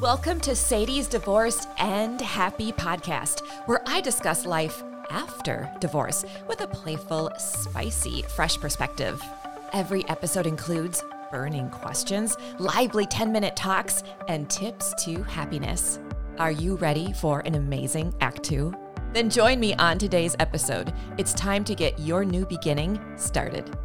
Welcome to Sadie's Divorced and Happy podcast, where I discuss life after divorce with a playful, spicy, fresh perspective. Every episode includes burning questions, lively 10 minute talks, and tips to happiness. Are you ready for an amazing Act Two? Then join me on today's episode. It's time to get your new beginning started.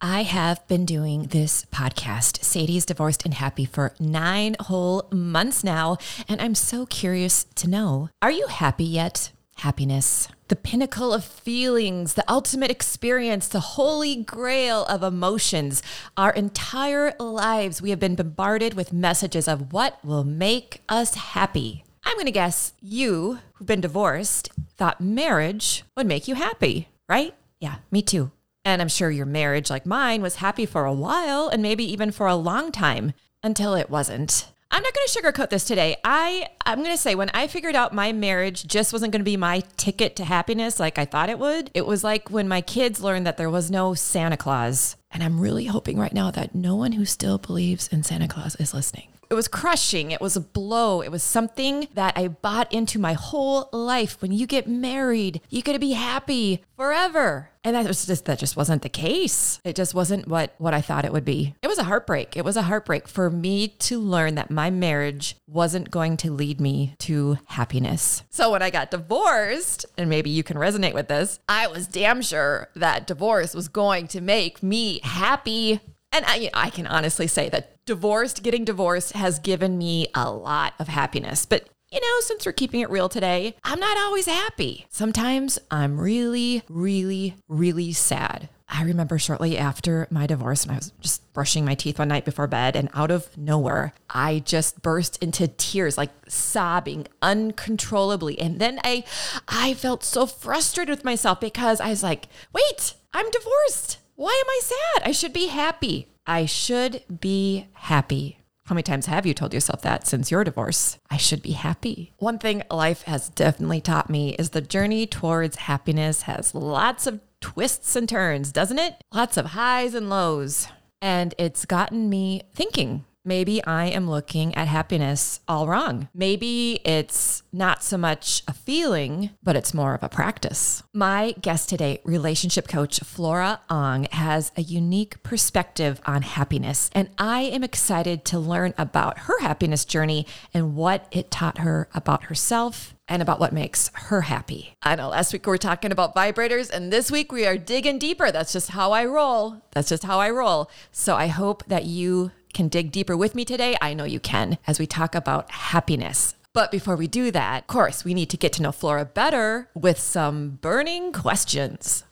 I have been doing this podcast, Sadie's Divorced and Happy, for nine whole months now. And I'm so curious to know are you happy yet? Happiness, the pinnacle of feelings, the ultimate experience, the holy grail of emotions. Our entire lives, we have been bombarded with messages of what will make us happy. I'm going to guess you, who've been divorced, thought marriage would make you happy, right? Yeah, me too. And I'm sure your marriage, like mine, was happy for a while and maybe even for a long time until it wasn't. I'm not going to sugarcoat this today. I I'm going to say when I figured out my marriage just wasn't going to be my ticket to happiness like I thought it would. It was like when my kids learned that there was no Santa Claus. And I'm really hoping right now that no one who still believes in Santa Claus is listening. It was crushing. It was a blow. It was something that I bought into my whole life. When you get married, you get to be happy forever. And that was just that just wasn't the case. It just wasn't what what I thought it would be. It was a heartbreak. It was a heartbreak for me to learn that my marriage wasn't going to lead me to happiness. So when I got divorced, and maybe you can resonate with this, I was damn sure that divorce was going to make me happy. And I, I can honestly say that divorced, getting divorced has given me a lot of happiness. But you know, since we're keeping it real today, I'm not always happy. Sometimes I'm really, really, really sad. I remember shortly after my divorce, and I was just brushing my teeth one night before bed, and out of nowhere, I just burst into tears, like sobbing uncontrollably. And then I, I felt so frustrated with myself because I was like, "Wait, I'm divorced. Why am I sad? I should be happy. I should be happy." How many times have you told yourself that since your divorce? I should be happy. One thing life has definitely taught me is the journey towards happiness has lots of twists and turns, doesn't it? Lots of highs and lows. And it's gotten me thinking maybe I am looking at happiness all wrong. Maybe it's not so much a feeling, but it's more of a practice. My guest today, relationship coach Flora Ong, has a unique perspective on happiness, and I am excited to learn about her happiness journey and what it taught her about herself and about what makes her happy. I know last week we were talking about vibrators, and this week we are digging deeper. That's just how I roll. That's just how I roll. So I hope that you can dig deeper with me today. I know you can as we talk about happiness. But before we do that, of course, we need to get to know Flora better with some burning questions.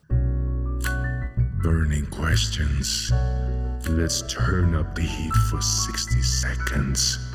Burning questions. Let's turn up the heat for 60 seconds.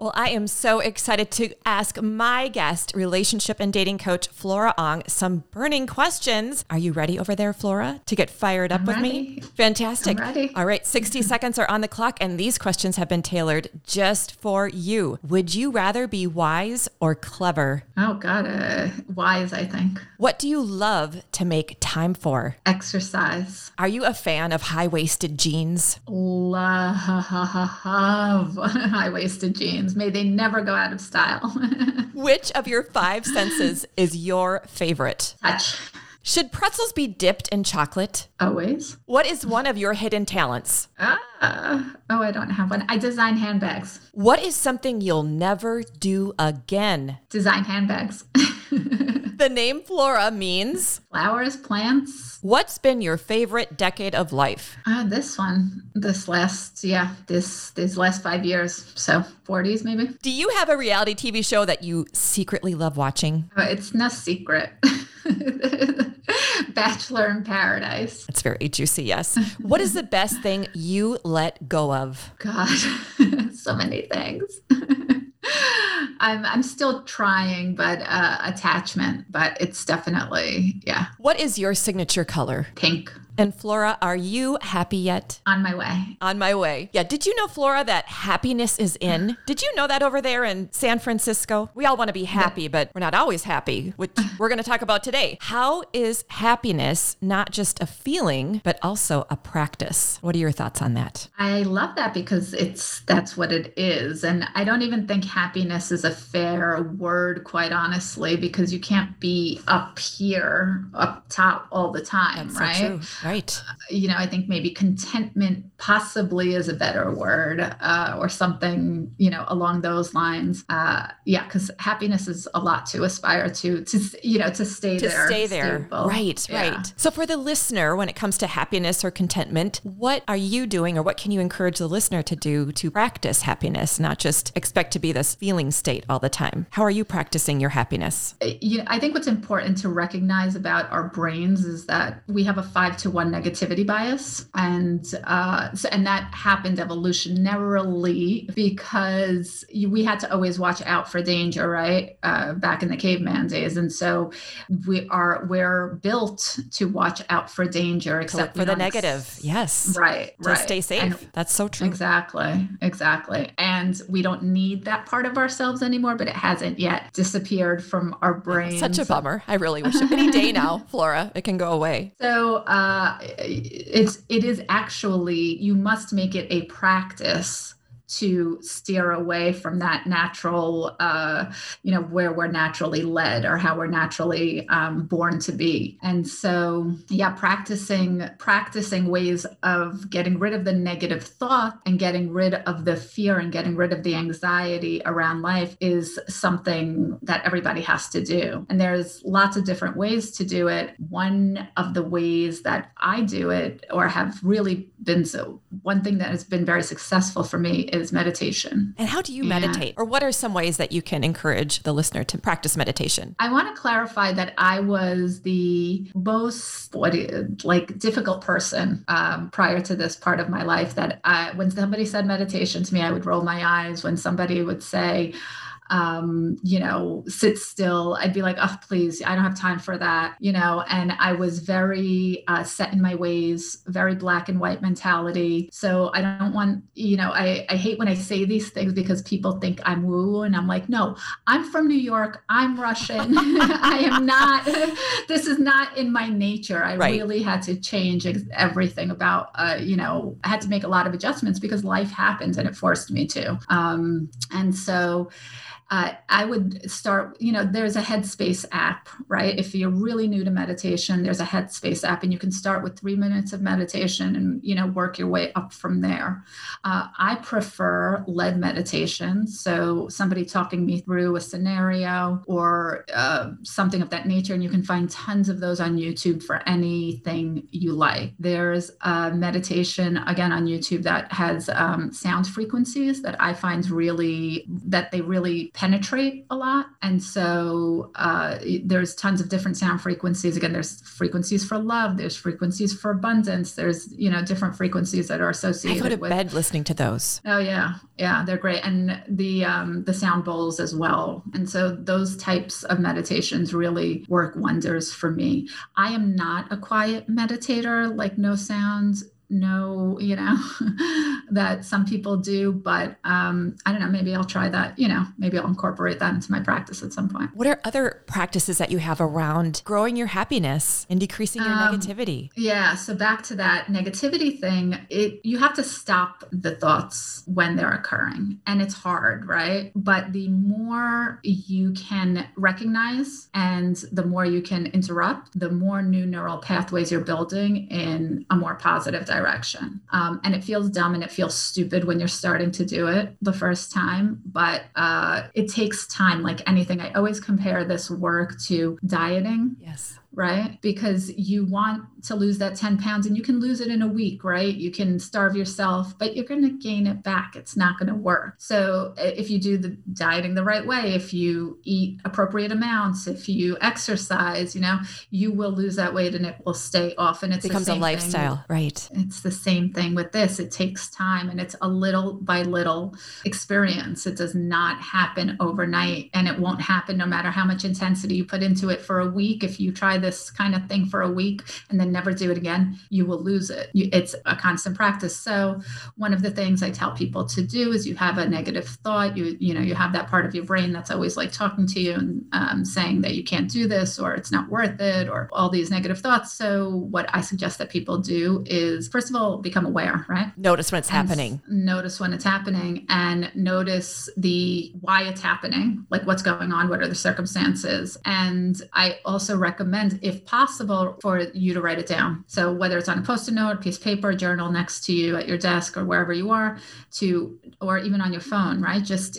Well, I am so excited to ask my guest, relationship and dating coach Flora Ong, some burning questions. Are you ready over there, Flora, to get fired up I'm with ready. me? Fantastic. All right, 60 seconds are on the clock, and these questions have been tailored just for you. Would you rather be wise or clever? Oh God, uh, wise. I think What do you love to make time for? exercise. Are you a fan of high waisted jeans? Love high waisted jeans. May they never go out of style. Which of your five senses is your favorite? Touch. Should pretzels be dipped in chocolate? Always. What is one of your hidden talents? Ah. Oh, I don't have one. I design handbags. What is something you'll never do again? Design handbags. The name Flora means Flowers, plants. what's been your favorite decade of life? Ah, this one. This last, yeah, this these last five years. So 40s maybe. Do you have a reality TV show that you secretly love watching? Oh, it's no secret. Bachelor in Paradise. It's very juicy, yes. What is the best thing you let go of? God, so many things. I'm I'm still trying, but uh, attachment. But it's definitely yeah, What is your signature color? pink. And Flora, are you happy yet? On my way. On my way. Yeah. Did you know, Flora, that happiness is in? Did you know that over there in San Francisco? We all want to be happy, but we're not always happy, which we're going to talk about today. How is happiness not just a feeling, but also a practice? What are your thoughts on that? I love that because it's that's what it is. And I don't even think happiness is a fair word, quite honestly, because you can't be up here, up top all the time, That's right? So right. You know, I think maybe contentment possibly is a better word uh, or something, you know, along those lines. Uh, yeah, because happiness is a lot to aspire to, to, you know, to stay to there. stay there. stable. Right, Yeah. right. So for the listener, when it comes to happiness or contentment, what are you doing or what can you encourage the listener to do to practice happiness, not just expect to be this feeling state all the time? How are you practicing your happiness? you know, I think what's important to recognize about our brains is that we have a five to one negativity bias, and uh, so, and that happened evolutionarily because we had to always watch out for danger, right? Uh, back in the caveman days, and so we are we're built to watch out for danger, except for the negative. Yes. right? To right. stay safe. And That's so true. Exactly, exactly. And we don't need that part of ourselves anymore, but it hasn't yet disappeared from our brain. Such a bummer. I really wish it. Any day now, Flora, it can go away. So uh, Uh, it's it is actually you must make it a practice to steer away from that natural, uh, you know, where we're naturally led or how we're naturally um, born to be. And so, yeah, practicing practicing ways of getting rid of the negative thought and getting rid of the fear and getting rid of the anxiety around life is something that everybody has to do. And there's lots of different ways to do it. One of the ways that I do it or have really been so one thing that has been very successful for me is meditation. And how do you Yeah. meditate? Or what are some ways that you can encourage the listener to practice meditation? I want to clarify that I was the most what like difficult person um, prior to this part of my life. That I, when somebody said meditation to me, I would roll my eyes. When somebody would say, um, you know, sit still, I'd be like, oh, please, I don't have time for that, you know. And I was very uh, set in my ways, very black and white mentality. So I don't want, you know, I, I hate when I say these things because people think I'm woo, and I'm like, no, I'm from New York. I'm Russian. I am not. This is not in my nature. I Right. really had to change ex- everything about. Uh, you know, I had to make a lot of adjustments because life happened and it forced me to. Um, and so. Uh, I would start, you know, there's a Headspace app, right? If you're really new to meditation, there's a Headspace app, and you can start with three minutes of meditation and, you know, work your way up from there. Uh, I prefer led meditation. So somebody talking me through a scenario or uh, something of that nature. And you can find tons of those on YouTube for anything you like. There's a meditation, again, on YouTube that has um, sound frequencies that I find really, that they really penetrate a lot. And so uh, there's tons of different sound frequencies. Again, there's frequencies for love, there's frequencies for abundance, there's, you know, different frequencies that are associated. I go to with bed listening to those. Oh yeah, yeah, they're great, and the um, the sound bowls as well. And so those types of meditations really work wonders for me. I am not a quiet meditator, like no sounds, no, you know, that some people do. But um, I don't know. Maybe I'll try that. You know, maybe I'll incorporate that into my practice at some point. What are other practices that you have around growing your happiness and decreasing your Um, negativity? Yeah, so back to that negativity thing, it you have to stop the thoughts when they're occurring. And it's hard, right? But the more you can recognize and the more you can interrupt, the more new neural pathways you're building in a more positive direction. Um, and it feels dumb and it feels stupid when you're starting to do it the first time, but uh, it takes time, like anything. I always compare this work to dieting Yes. right? Because you want to lose that 10 pounds and you can lose it in a week, right? You can starve yourself, but you're going to gain it back. It's not going to work. So if you do the dieting the right way, if you eat appropriate amounts, if you exercise, you know, you will lose that weight and it will stay off. And it's It the becomes a same thing lifestyle. Right. it's the same thing with this. It takes time and it's a little by little experience. It does not happen overnight and it won't happen no matter how much intensity you put into it for a week. If you try this kind of thing for a week and then and never do it again, you will lose it. You, it's a constant practice. So one of the things I tell people to do is you have a negative thought, you you know you have that part of your brain that's always like talking to you and um, saying that you can't do this or it's not worth it or all these negative thoughts. So what I suggest that people do is first of all become aware, right? Notice when it's and happening. Notice when it's happening and notice the why it's happening, like what's going on, what are the circumstances. And I also recommend, if possible, for you to write it down. So whether it's on a post-it note, a piece of paper, journal next to you at your desk or wherever you are, to or even on your phone, right? Just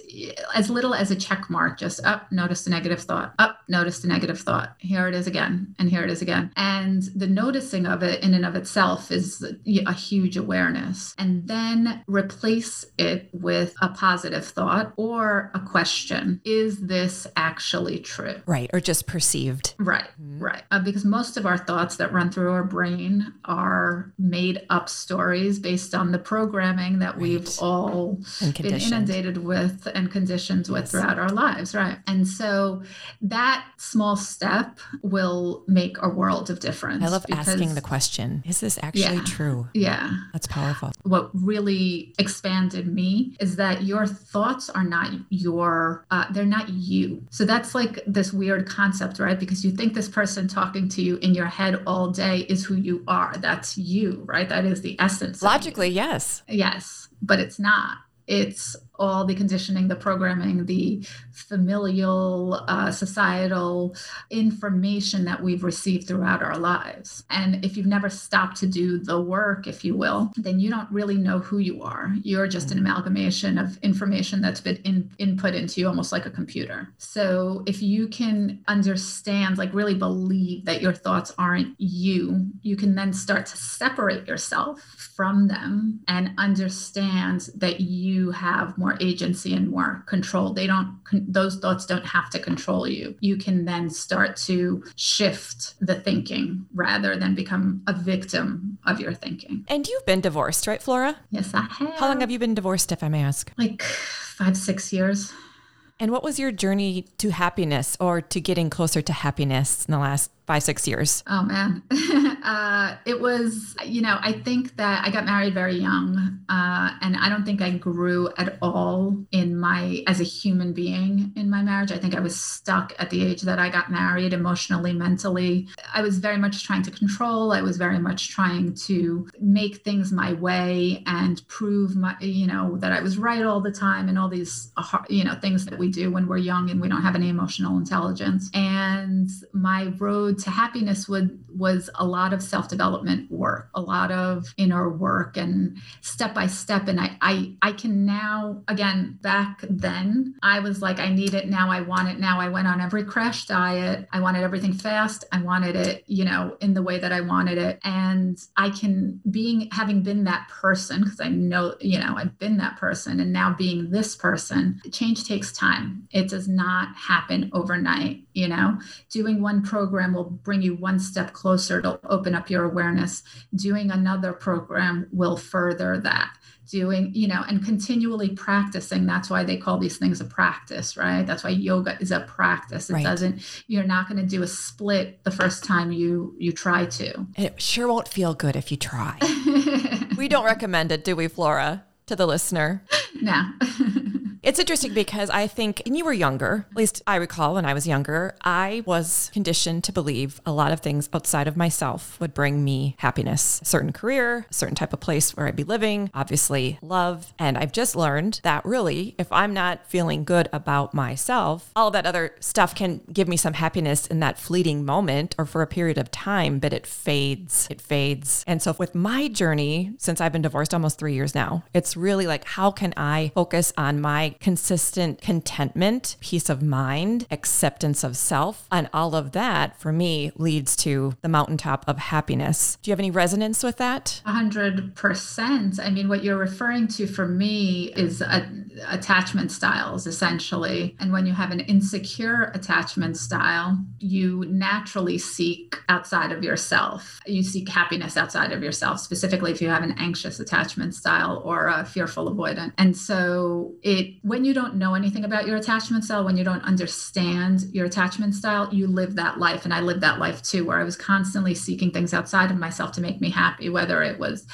as little as a check mark, just up, oh, notice the negative thought, up, oh, notice the negative thought. Here it is again, and here it is again. And the noticing of it in and of itself is a huge awareness. And then replace it with a positive thought or a question. Is this actually true? Right. Or just perceived. Right. Mm-hmm. Right. Uh, because most of our thoughts that run through our brain are made up stories based on the programming that right. we've all been inundated with and conditioned with yes. throughout our lives. Right. And so that small step will make a world of difference. I love asking the question Is this actually yeah, true? Yeah. That's powerful. What really expanded me is that your thoughts are not your, uh, they're not you. So that's like this weird concept, right? Because you think this person talking to you in your head all day is who you are. That's you, right? That is the essence. Logically, yes. Yes, but it's not. It's all the conditioning, the programming, the familial, uh, societal information that we've received throughout our lives. And if you've never stopped to do the work, if you will, then you don't really know who you are. You're just an amalgamation of information that's been in, input into you almost like a computer. So if you can understand, like really believe that your thoughts aren't you, you can then start to separate yourself from them and understand that you have more agency and more control. They don't, those thoughts don't have to control you. You can then start to shift the thinking rather than become a victim of your thinking. And you've been divorced, right, Flora? Yes, I have. How long have you been divorced, if I may ask? Like five, six years. And what was your journey to happiness or to getting closer to happiness in the last five, six years? Oh, man. uh, it was, you know, I think that I got married very young. Uh, and I don't think I grew at all in my, as a human being in my marriage. I think I was stuck at the age that I got married emotionally, mentally. I was very much trying to control. I was very much trying to make things my way and prove my, you know, that I was right all the time and all these, you know, things that we do when we're young and we don't have any emotional intelligence. And my road to happiness would was a lot of self-development work, a lot of inner work and step by step. And I I I can now again back then I was like, I need it now, I want it now. I went on every crash diet. I wanted everything fast. I wanted it, you know, in the way that I wanted it. And I can being having been that person, because I know, you know, I've been that person and now being this person, change takes time. It does not happen overnight, you know. Doing one program will bring you one step closer to open up your awareness. Doing another program will further that. Doing, you know, and continually practicing. That's why they call these things a practice, right? That's why yoga is a practice. It right. doesn't, you're not going to do a split the first time you you try to. It sure won't feel good if you try. we don't recommend it, do we, Flora? To the listener. No. It's interesting because I think, and you were younger, at least I recall when I was younger, I was conditioned to believe a lot of things outside of myself would bring me happiness. A certain career, a certain type of place where I'd be living, obviously love. And I've just learned that really, if I'm not feeling good about myself, all that other stuff can give me some happiness in that fleeting moment or for a period of time, but it fades. It fades. And so with my journey, since I've been divorced almost three years now, it's really like, how can I focus on my consistent contentment, peace of mind, acceptance of self. And all of that for me leads to the mountaintop of happiness. Do you have any resonance with that? A hundred percent. I mean, what you're referring to for me is a, attachment styles essentially. And when you have an insecure attachment style, you naturally seek outside of yourself. You seek happiness outside of yourself, specifically if you have an anxious attachment style or a fearful avoidant. And so it when you don't know anything about your attachment style, when you don't understand your attachment style, you live that life. And I lived that life too, where I was constantly seeking things outside of myself to make me happy, whether it was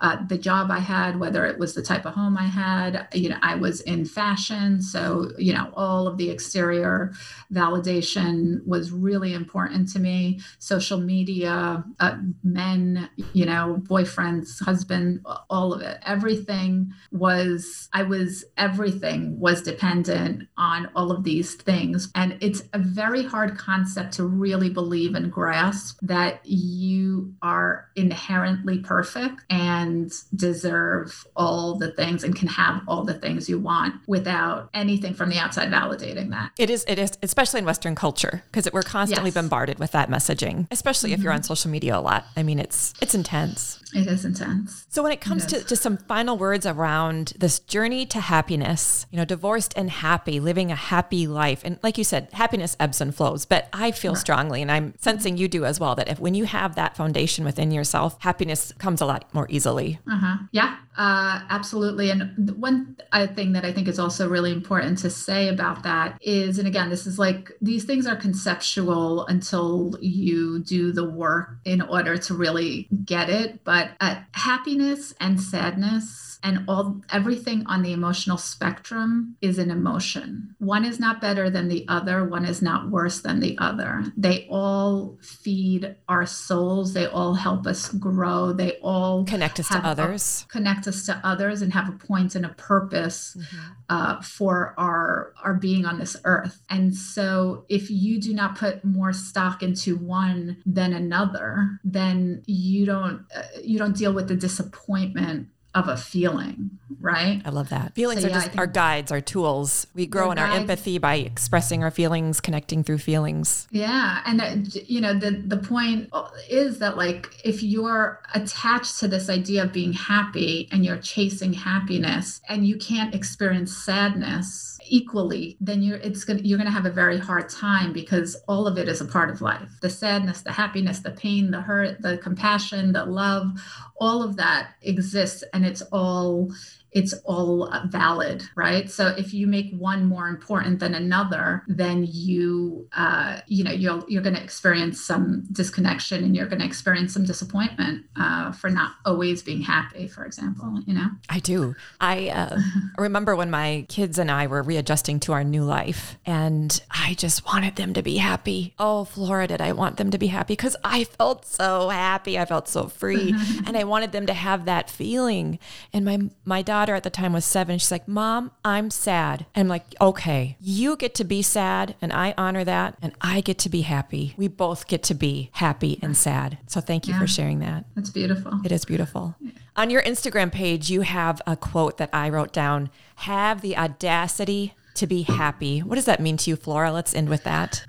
uh, the job I had, whether it was the type of home I had. You know, I was in fashion. So, you know, all of the exterior validation was really important to me. Social media, uh, men, you know, boyfriends, husband, all of it. Everything was, I was, everything was dependent on all of these things. And it's a very hard concept to really believe and grasp that you are inherently perfect and and deserve all the things and can have all the things you want without anything from the outside validating that. It is, it is, especially in Western culture, because we're constantly yes. bombarded with that messaging, especially mm-hmm. if you're on mm-hmm. social media a lot. I mean, it's, it's intense. It is intense. So when it comes it to just some final words around this journey to happiness, you know, divorced and happy, living a happy life. And like you said, happiness ebbs and flows, but I feel right. strongly, and I'm sensing you do as well, that if when you have that foundation within yourself, happiness comes a lot more easily. Uh-huh. Yeah, uh, absolutely. And one thing that I think is also really important to say about that is, and again, this is like these things are conceptual until you do the work in order to really get it. But but uh, happiness and sadness and all everything on the emotional spectrum is an emotion. One is not better than the other one is not worse than the other. They all feed our souls they all help us grow they all connect us to others a, connect us to others and have a point and a purpose mm-hmm. uh, for our our being on this earth. And so if you do not put more stock into one than another then you don't uh, you don't deal with the disappointment of a feeling, right? I love that. Feelings so, are yeah, just our guides, our tools. We grow in guides. our empathy by expressing our feelings, connecting through feelings. Yeah, and uh, you know the the point is that like if you're attached to this idea of being happy and you're chasing happiness and you can't experience sadness equally, then you're it's gonna you're gonna have a very hard time because all of it is a part of life. The sadness, the happiness, the pain, the hurt, the compassion, the love, all of that exists and it's all it's all valid, right? So if you make one more important than another, then you, uh, you know, you're you're going to experience some disconnection and you're going to experience some disappointment uh, for not always being happy, for example. You know, I do. I uh, remember when my kids and I were readjusting to our new life, and I just wanted them to be happy. Oh, Flora, did I want them to be happy? Because I felt so happy. I felt so free, and I wanted them to have that feeling. And my my daughter daughter at the time was seven. She's like, Mom, I'm sad. And I'm like, okay, you get to be sad and I honor that and I get to be happy. We both get to be happy and sad. So thank you yeah. for sharing that. That's beautiful. It is beautiful. Yeah. On your Instagram page, you have a quote that I wrote down have the audacity to be happy. What does that mean to you, Flora? Let's end with that.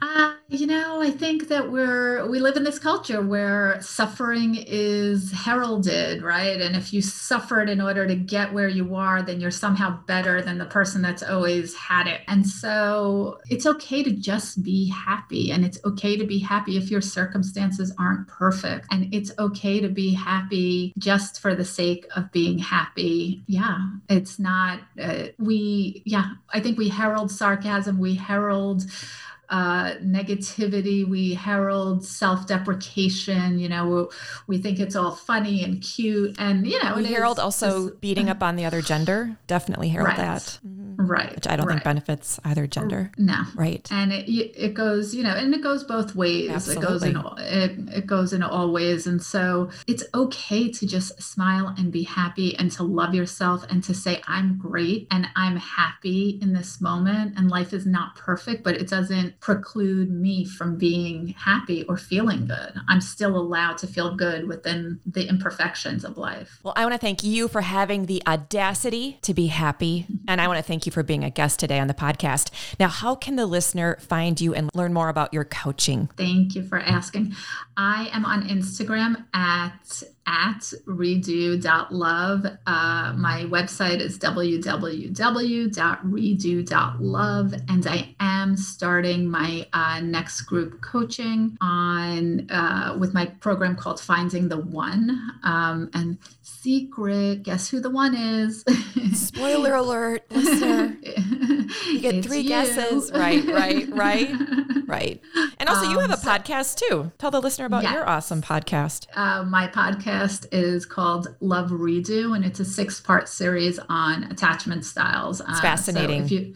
Uh, you know, I think that we're we live in this culture where suffering is heralded, right? And if you suffered in order to get where you are, then you're somehow better than the person that's always had it. And so it's okay to just be happy. And it's okay to be happy if your circumstances aren't perfect. And it's okay to be happy just for the sake of being happy. Yeah, it's not, uh, we, yeah, I think we herald sarcasm, we herald uh, negativity. We herald self-deprecation. You know, we think it's all funny and cute, and you know, we herald also beating up on the other gender. Definitely herald right. that. Mm-hmm. Right. Which I don't right. think benefits either gender. No. Right. And it it goes, you know, and it goes both ways. Absolutely. It goes in it, it goes in all ways, and so it's okay to just smile and be happy and to love yourself and to say I'm great and I'm happy in this moment. And life is not perfect, but it doesn't preclude me from being happy or feeling good. I'm still allowed to feel good within the imperfections of life. Well, I want to thank you for having the audacity to be happy. And I want to thank you for being a guest today on the podcast. Now, how can the listener find you and learn more about your coaching? Thank you for asking. I am on Instagram at at redo.love. Uh, my website is www.redo.love. And I am starting my uh, next group coaching on uh, with my program called Finding the One. Um, and secret, guess who the one is? Spoiler alert, listener. You get It's three you. guesses. Right, right, right, right. And also, you Um, have a so- podcast too. Tell the listener about your awesome podcast. Uh, my podcast is called Love Redo, and it's a six-part series on attachment styles. Uh, so fascinating. if you,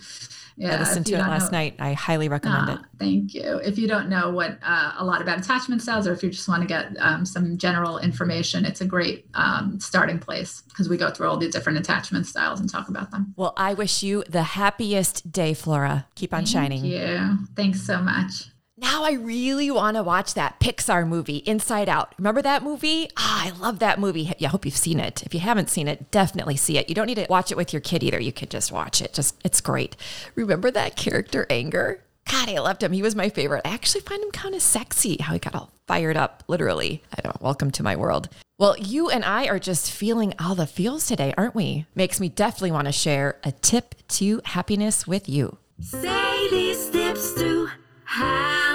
yeah, I listened to it last know- night. I highly recommend it. Ah, Thank you. If you don't know what uh, a lot about attachment styles, or if you just want to get um, some general information, it's a great um, starting place because we go through all the different attachment styles and talk about them. Well, I wish you the happiest day, Flora. Keep on shining. Thank you. Thanks so much. Now I really want to watch that Pixar movie, Inside Out. Remember that movie? Ah, I love that movie. I hope you've seen it. If you haven't seen it, definitely see it. You don't need to watch it with your kid either. You could just watch it. Just it's great. Remember that character Anger? God, I loved him. He was my favorite. I actually find him kind of sexy how he got all fired up, literally. I don't welcome to my world. Well, you and I are just feeling all the feels today, aren't we? Makes me definitely want to share a tip to happiness with you. Say these tips to happiness.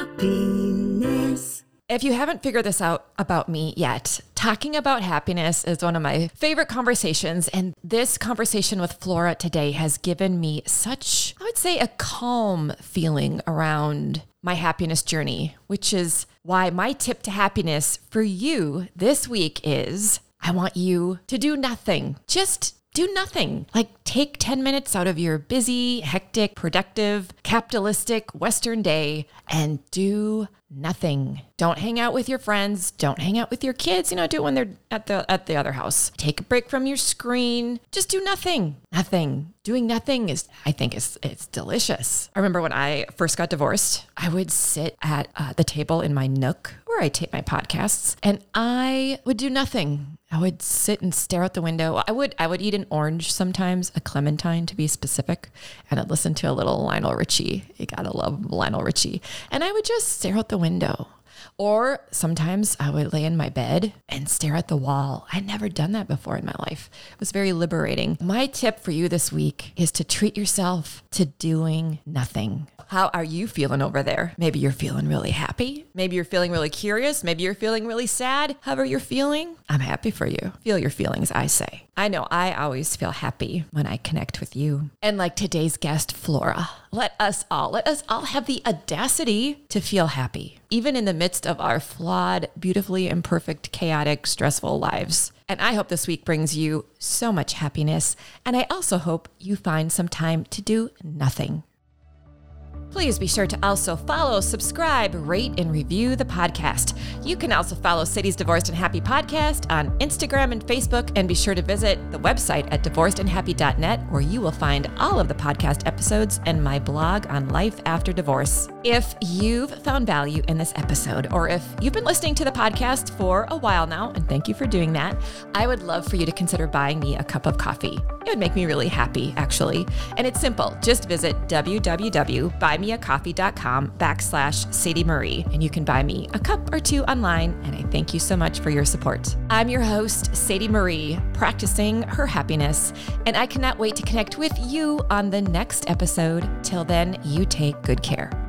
If you haven't figured this out about me yet, talking about happiness is one of my favorite conversations. And this conversation with Flora today has given me such, I would say, a calm feeling around my happiness journey, which is why my tip to happiness for you this week is I want you to do nothing. Just do nothing. Like take 10 minutes out of your busy, hectic, productive, capitalistic Western day and do nothing. Don't hang out with your friends. Don't hang out with your kids. You know, do it when they're at the at the other house. Take a break from your screen. Just do nothing. Nothing. Doing nothing is, I think, is it's delicious. I remember when I first got divorced, I would sit at uh, the table in my nook where I tape my podcasts, and I would do nothing. I would sit and stare out the window. I would I would eat an orange sometimes, a clementine to be specific, and I'd listen to a little Lionel Richie. You gotta love Lionel Richie, and I would just stare out the window. Or sometimes I would lay in my bed and stare at the wall. I'd never done that before in my life. It was very liberating. My tip for you this week is to treat yourself to doing nothing. How are you feeling over there? Maybe you're feeling really happy. Maybe you're feeling really curious. Maybe you're feeling really sad. However, you're feeling, I'm happy for you. Feel your feelings, I say. I know I always feel happy when I connect with you. And like today's guest, Flora, let us all, let us all have the audacity to feel happy, even in the midst of our flawed, beautifully imperfect, chaotic, stressful lives. And I hope this week brings you so much happiness. And I also hope you find some time to do nothing. Please be sure to also follow, subscribe, rate, and review the podcast. You can also follow Sadie's Divorced and Happy Podcast on Instagram and Facebook, and be sure to visit the website at divorcedandhappy.net, where you will find all of the podcast episodes and my blog on life after divorce. If you've found value in this episode, or if you've been listening to the podcast for a while now, and thank you for doing that, I would love for you to consider buying me a cup of coffee. It would make me really happy, actually. And it's simple. Just visit www.buymeacoffee.com backslash Sadie Marie, and you can buy me a cup or two online. And I thank you so much for your support. I'm your host, Sadie Marie, practicing her happiness, and I cannot wait to connect with you on the next episode. Till then, you take good care.